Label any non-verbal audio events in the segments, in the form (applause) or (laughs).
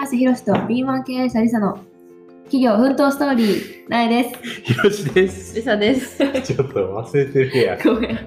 まして、ひろしとピーマン経営者リサの企業奮闘ストーリー、なえです。ひろしです。リサです。ちょっと忘れてるやん。ごめん。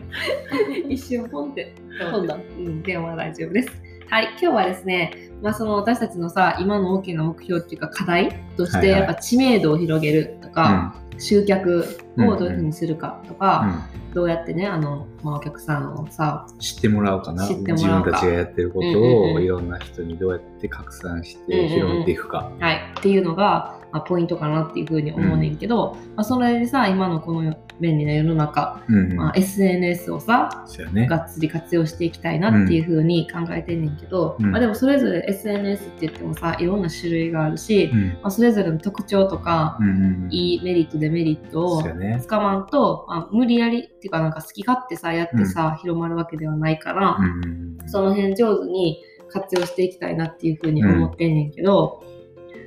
一瞬ポンって飛んだ。うん、電話は大丈夫です。はい、今日はですね、まあその私たちのさ、今の大きな目標っていうか課題として、はいはいやっぱ知名度を広げるとか、集客をどういうふうにするかとか、うんどうやってね、あの、まあ、お客さんをさ、知ってもらおうかな。自分たちがやってることうんうんうん。をいろんな人にどうやって拡散しうんうんうん。て広めていくか。はい、っていうのが、まあ、ポイントかなっていうふうに思うねんけど、まあ、それでさ、今のこの便利な世の中、うんうん。まあ、SNS をさ、ね。がっつり活用していきたいなっていうふうに考えてんねんけど、うん。まあ、でもそれぞれ SNS って言ってもさいろんな種類があるし、うん。まあ、それぞれの特徴とか、うんうんいいメリットデメリットを。つかまんと、まあ、無理やりっていうかなんか好き勝手さやってさ、広まるわけではないから、うんうんうん。その辺上手に活用していきたいなっていうふうに思ってんねんけど、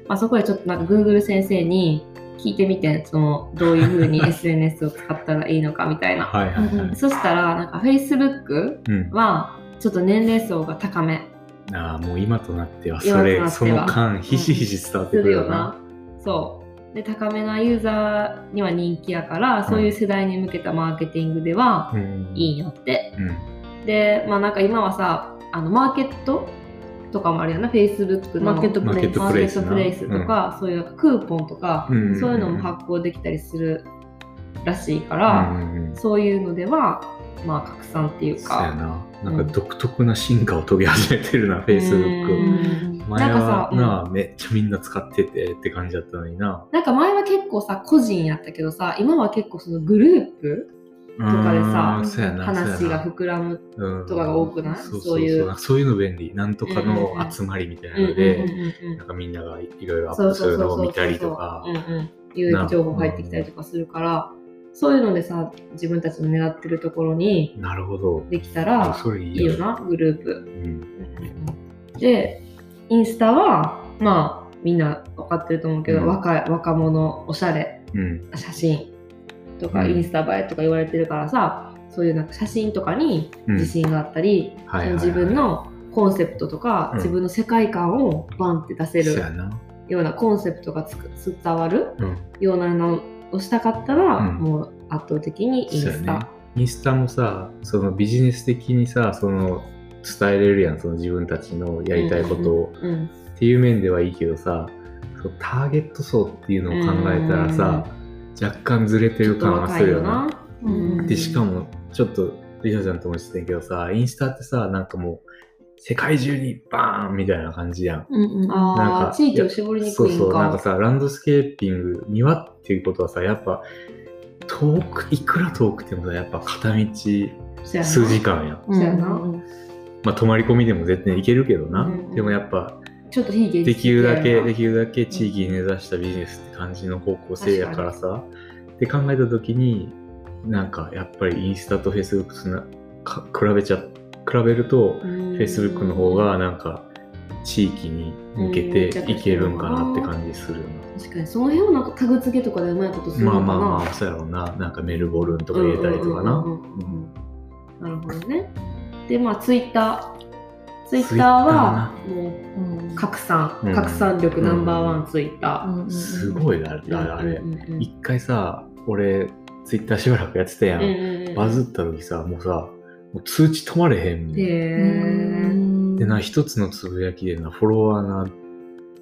まあ、そこでちょっとなんか Google 先生に聞いてみてそのどういうふうに (laughs) SNS を使ったらいいのかみたいな。はい。そしたらなんか Facebook うんはちょっと年齢層が高めああ、もう今となっては今それ、その間、ひしひし伝わってすくるよなるよな。。そうで高めなユーザーには人気やから、そういう世代に向けたマーケティングではうんいいんやって。うん。でまあなんか今はさあのマーケットとかもあるよな Facebook のマーケットプレイスマーケットプレイスとか、そういうクーポンとか、うんうんうんそういうのも発行できたりするらしいから、うんうんうんそういうのではまあ拡散っていうそう。な。なんか独特な進化を遂げ始めてるな、う Facebook。ん前なんかさはな、めっちゃみんな使っててって感じだったのにな。なんか前は結構さ個人やったけどさ今は結構そのグループとかでさ話が膨らむうん。とかが多くない？そうそいそう。うそういうの便利。なんとかのうん集まりみたいなので、なんかみんながいろいろアッそうプするのを見たりとか。有益情報入ってきたりとかするから、そういうのでさ自分たちの狙ってるところになるほど。できたらいいいよなグループ。うん。でインスタはまあみんな分かってると思うけど、うん。若い若者おしゃれうん。写真とか、うん。インスタ映えとか言われてるからさそういうなんか写真とかにうん。自信があったり、自分のコンセプトとか、うん。自分の世界観をバンって出せるようなコンセプトがつく伝わるうん。ようなのをしたかったら、うん。もう圧倒的にインスタ。インスタもさそのビジネス的にさその伝えれるやんその自分たちのやりたいことを、うんうんっていう面ではいいけどさターゲット層っていうのを考えたらさ、若干ずれてる感はするよなな。うんでしかもちょっとリサちゃんとも言ってたけどさインスタってさなんかもう世界中にバーンみたいな感じやん。うんうんなんか地域を絞りにくい。そうそうなんかさランドスケーピング庭っていうことはさやっぱ遠くいくら遠くてもさやっぱ片道数時間やん。まあ泊まり込みでも絶対行けるけどな。うんでもやっぱちょっと非現実できるだけで的きるだけ地域に根ざしたビジネスって感じの方向性やからさって考えた時になんかやっぱりインスタとフェイスブックつなか比べちゃ比べるとフフェイスブックの方がなんか地域に向けていけるんかなって感じするよ確かにその辺をなんかタグ付けとかでうまいことするな。のかな。まあまあまあそうやろうななんかメルボルンとか入れたりとかな。なるほどね。で、まあ、ツイッター。ツイッター Twitter はな。もう拡散、うん。拡散力ナンバーワンツイッター。うんすごいなあれあれ。うんうんうん。一回さ俺ツイッターしばらくやってたやん。うんうんうん。バズった時さもうさもう通知止まれへん。へえ。でな、一つのつぶやきでな、フォロワーな、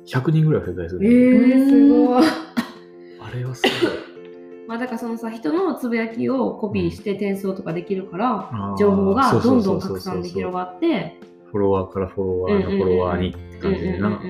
100人ぐらい増えたりすえる、ー、すごい。(laughs) あれはすごい。(laughs) まあだからそのさ人のつぶやきをコピーして転送とかできるから、情報がどんどん拡散で広がってフォロワーからフォロワーのフォロワーにって感じでな。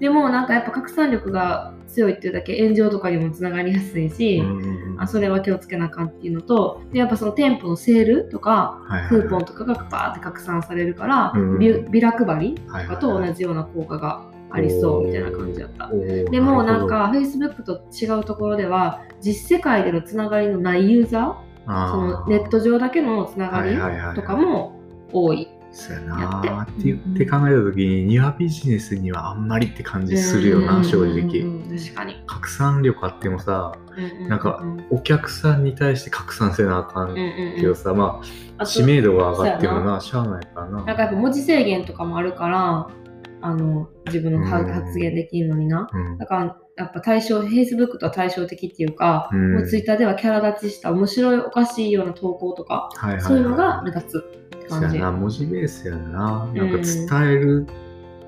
でもなんかやっぱ拡散力が強いっていうだけ炎上とかにもつながりやすいし、うんうんうん。あそれは気をつけなあかんっていうのとでやっぱその店舗のセールとかクーポンとかがバーって拡散されるから、うんビビラ配りとかと同じような効果がありそうみたいな感じだった。でもなんるか Facebook と違うところでは実世界でのつながりのないユーザーそのネット上だけのつながりとかも多い。そうややなってーって。言って考えた時に庭ビジネスにはあんまりって感じするようなん正直。確かに。拡散力あってもさなんかうんお客さんに対して拡散せなあかんけどさまあ知名度が上がってもなしゃあないからな。なんかやっぱ文字制限とかもあるから、ああの自分の発言できるのにな。うん。だから、やっぱ対象、Facebook とは対照的っていうか、うん。もう Twitter ではキャラ立ちした面白いおかしいような投稿とか、はいはいはい。そういうのが目立つ感じ。やな文字ベースやな。んなんか伝える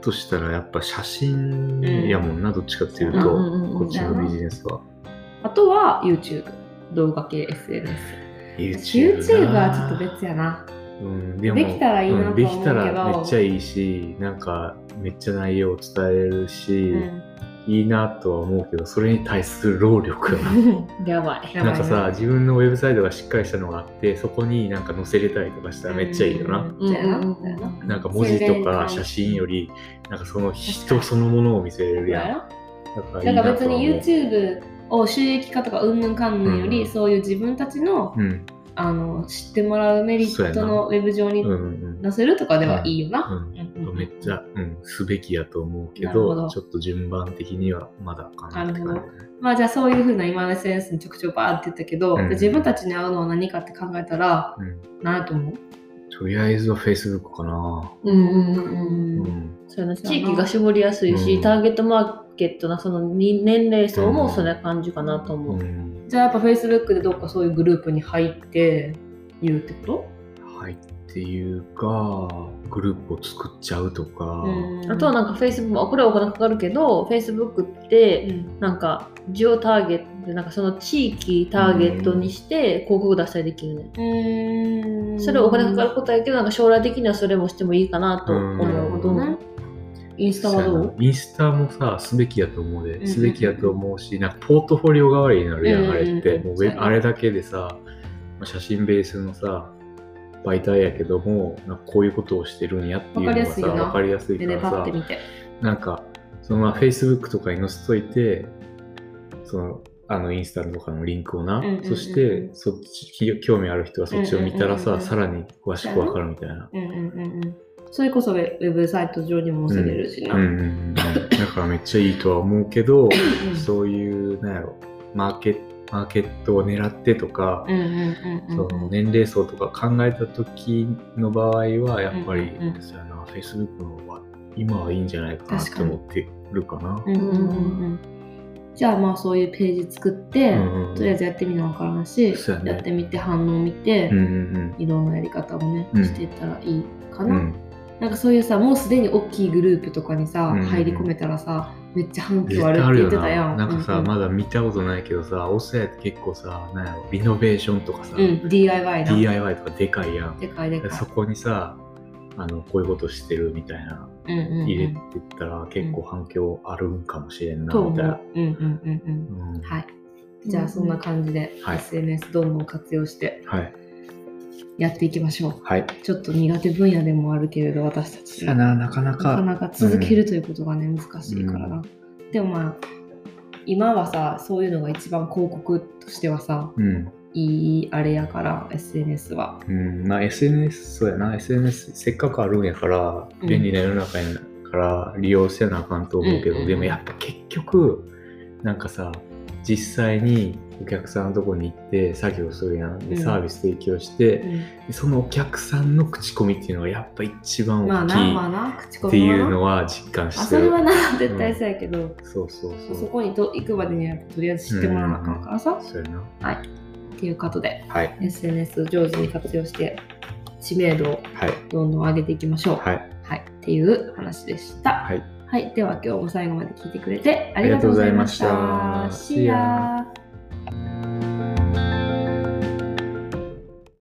としたらやっぱ写真やもんな、どっちかっていうと、うんうんうんうんこっちのビジネスは。あとは YouTube、動画系 SNS。YouTube はちょっと別やな。うん、でもできたらいいなとは思うけどんできたらめっちゃいいし、なんかめっちゃ内容を伝えれるし、うんいいなとは思うけど、それに対する労力が (laughs) やばい。なんかさ、自分のウェブサイトがしっかりしたのがあって、そこになんか載せれたりとかしたらめっちゃいいよな。うんな。うんか文字とか写真より、なんかその人そのものを見せれるやん。だか別に YouTube を収益化とかうんぬんかんぬんより、うんそういう自分たちのうん。あの知ってもらうメリットのウェブ上に載せるとかではいいよな。めっちゃ、うん、すべきやと思うけどど、ちょっと順番的にはまだかなって感じ。まあじゃあそういうふうな今の SNS にちょくちょくバーって言ったけど、うん自分たちに合うのは何かって考えたらうん何やと思う？とりあえずは Facebook かな。うんうんうんうん。うん。そうやな地域が絞りやすいし、うんターゲットマーケットなそのに年齢層もそんな感じかなと思う。うん。じゃあやっぱ Facebook でどっかそういうグループに入って言うってこはいっていうか、グループを作っちゃうとか、と、あとはなんか Facebook もこれはお金かかるけど Facebook ってなんかジオターゲットでなんかその地域ターゲットにして広告出したりできるね。うん。それお金かかることやけどなんか将来的にはそれもしてもいいかなとうん思う。インスタはどう？インスタもさ、すべきやと思うで、すべきやと思うし、なんかポートフォリオ代わりになるやん、うんうんあれって。もうあれだけでさ、まあ写真ベースのさ、媒体やけども、なんかこういうことをしてるんやっていうのがさ、わかりやすいからさ。なんか、そのまあ Facebook とかに載せといて、その、あのインスタとかのリンクをな、そしてそっちき興味ある人はそっちを見たらさ、うさらに詳しくわかるみたいな。うんうんうんうん。それこそウェブサイト上にも載せれるしな。うんうんうん、だからめっちゃいいとは思うけど、うんそういう、なんやろ、マーケット、マーケットを狙ってとか、年齢層とか考えた時の場合は、やっぱり、うんうんうん。そうやな、Facebook の方が今はいいんじゃないかなって確かに。思ってるかな。じゃあまあそういうページ作って、うんうんとりあえずやってみなわからんし、ね。やってみて反応見て、うんうんいろんなやり方をね、うん。していったらいいかな。うん。うんなんかそういうさ、もうすでに大きいグループとかにさ、うんうん入り込めたらさ、めっちゃ反絶響あるって言ってたやん。な。なんかさ、うんうんまだ見たことないけどさ、オーストラリアって結構さ、なんやろ、リノベーションとかさ、うん、DIY な。DIY とかでかいやん。でかいでかい。そこにさ、あの、こういうことしてるみたいな、うんうんうん入れてったら結構反響あるんかもしれんな。みたいうな。うんうんうんうん。うんはい。じゃあそんな感じで、はい SNS どんどん活用してはい。やっていきましょう。はい。ちょっと苦手分野でもあるけれど、私たち。やな、なかななかか。なか続けるということがね、難しいからな。でもまあ、今はさ、そういうのが一番広告としてはさ、うん。いいあれやから、SNS は。うん。まあ SNS、そうやな、SNS せっかくあるんやから、うん便利な世の中やから利用せなあかんと思うけど、うんうんうんでもやっぱ結局、なんかさ、実際にお客さんのとこに行って作業するやん。でうんサービス提供して、でそのお客さんの口コミっていうのがやっぱ一番大きいっていうのは実感あしてる。それはな、絶対そうやけど、そうそうそう。そこにと行くまでにはとりあえず知ってもらわなあかんからさ、そうやな。っていうことで、はい。SNS を上手に活用して、知名度をはい。どんどん上げていきましょう。はい。はい、っていう話でした。はい。はい、では今日も最後まで聞いてくれてありがとうございました。あり